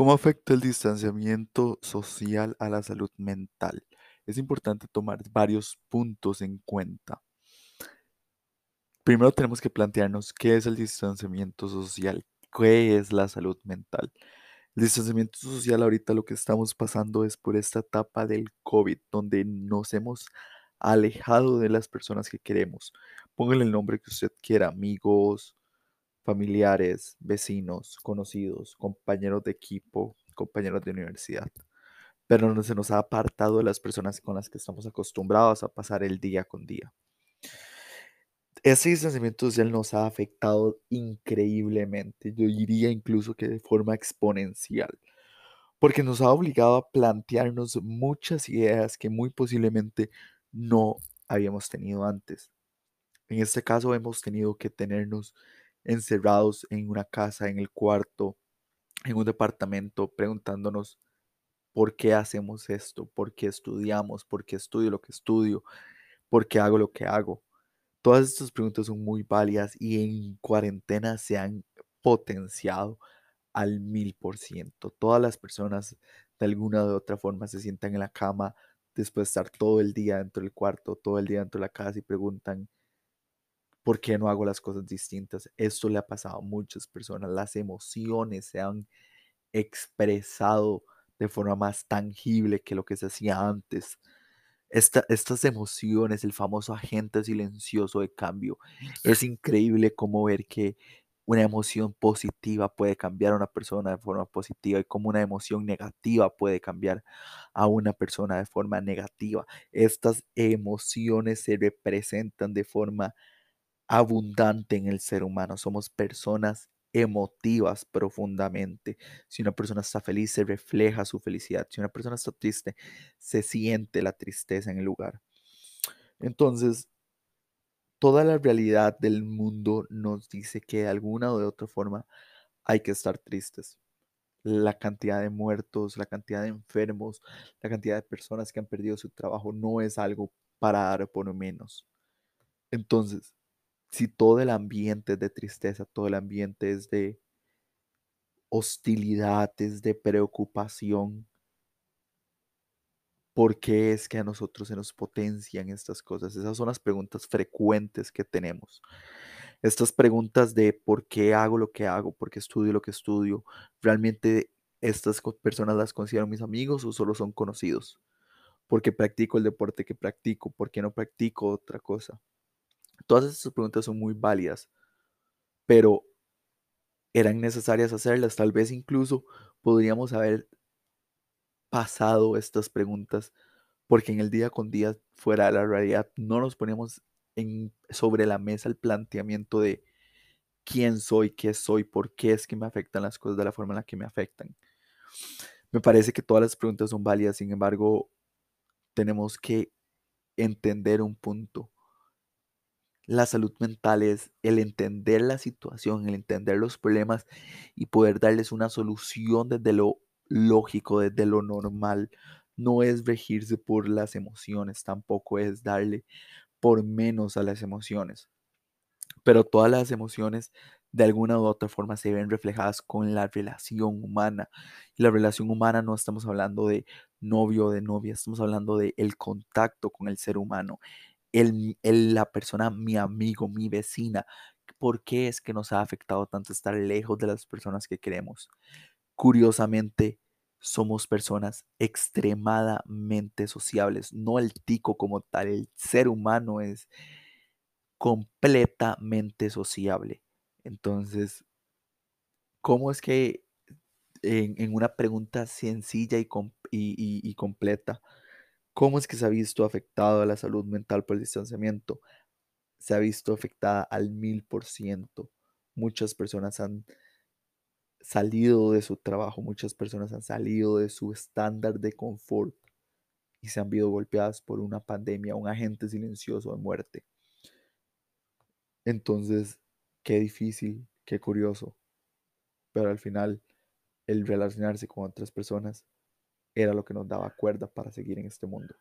¿Cómo afecta el distanciamiento social a la salud mental? Es importante tomar varios puntos en cuenta. Primero tenemos que plantearnos qué es el distanciamiento social, qué es la salud mental. El distanciamiento social ahorita lo que estamos pasando es por esta etapa del COVID, donde nos hemos alejado de las personas que queremos. Póngale el nombre que usted quiera, amigos, familiares, vecinos, conocidos, compañeros de equipo, compañeros de universidad. Pero no se nos ha apartado de las personas con las que estamos acostumbrados a pasar el día con día. Ese distanciamiento social nos ha afectado increíblemente, yo diría incluso que de forma exponencial, porque nos ha obligado a plantearnos muchas ideas que muy posiblemente no habíamos tenido antes. En este caso hemos tenido que tenernos encerrados en una casa, en el cuarto, en un departamento, preguntándonos por qué hacemos esto, por qué estudiamos, por qué estudio lo que estudio, por qué hago lo que hago. Todas estas preguntas son muy válidas y en cuarentena se han potenciado al mil por ciento. Todas las personas de alguna u otra forma se sientan en la cama después de estar todo el día dentro del cuarto, todo el día dentro de la casa y preguntan, ¿por qué no hago las cosas distintas? Esto le ha pasado a muchas personas. Las emociones se han expresado de forma más tangible que lo que se hacía antes. estas emociones, el famoso agente silencioso de cambio, es increíble cómo ver que una emoción positiva puede cambiar a una persona de forma positiva y cómo una emoción negativa puede cambiar a una persona de forma negativa. Estas emociones se representan de forma abundante en el ser humano. Somos personas emotivas profundamente. Si una persona está feliz, se refleja su felicidad. Si una persona está triste, se siente la tristeza en el lugar. Entonces, toda la realidad del mundo nos dice que de alguna o de otra forma hay que estar tristes. La cantidad de muertos, la cantidad de enfermos, la cantidad de personas que han perdido su trabajo no es algo para dar por menos. Entonces, si todo el ambiente es de tristeza, todo el ambiente es de hostilidad, es de preocupación, ¿por qué es que a nosotros se nos potencian estas cosas? Esas son las preguntas frecuentes que tenemos. Estas preguntas de por qué hago lo que hago, por qué estudio lo que estudio, ¿realmente estas personas las considero mis amigos o solo son conocidos? ¿Por qué practico el deporte que practico? ¿Por qué no practico otra cosa? Todas estas preguntas son muy válidas, pero eran necesarias hacerlas. Tal vez incluso podríamos haber pasado estas preguntas porque en el día con día fuera de la realidad no nos ponemos en, sobre la mesa el planteamiento de quién soy, qué soy, por qué es que me afectan las cosas de la forma en la que me afectan. Me parece que todas las preguntas son válidas, sin embargo, tenemos que entender un punto la salud mental es el entender la situación, el entender los problemas y poder darles una solución desde lo lógico, desde lo normal. No es regirse por las emociones, tampoco es darle por menos a las emociones. Pero todas las emociones de alguna u otra forma se ven reflejadas con la relación humana. La relación humana no estamos hablando de novio o de novia, estamos hablando de el contacto con el ser humano, el, la persona, mi amigo, mi vecina. ¿Por qué es que nos ha afectado tanto estar lejos de las personas que queremos? Curiosamente, somos personas extremadamente sociables, no el tico como tal, el ser humano es completamente sociable. Entonces, ¿cómo es que en, una pregunta sencilla y, y completa, ¿Cómo es que se ha visto afectada la salud mental por el distanciamiento? Se ha visto afectada al mil por ciento. Muchas personas han salido de su trabajo, muchas personas han salido de su estándar de confort y se han visto golpeadas por una pandemia, un agente silencioso de muerte. Entonces, qué difícil, qué curioso. Pero al final, el relacionarse con otras personas era lo que nos daba cuerda para seguir en este mundo.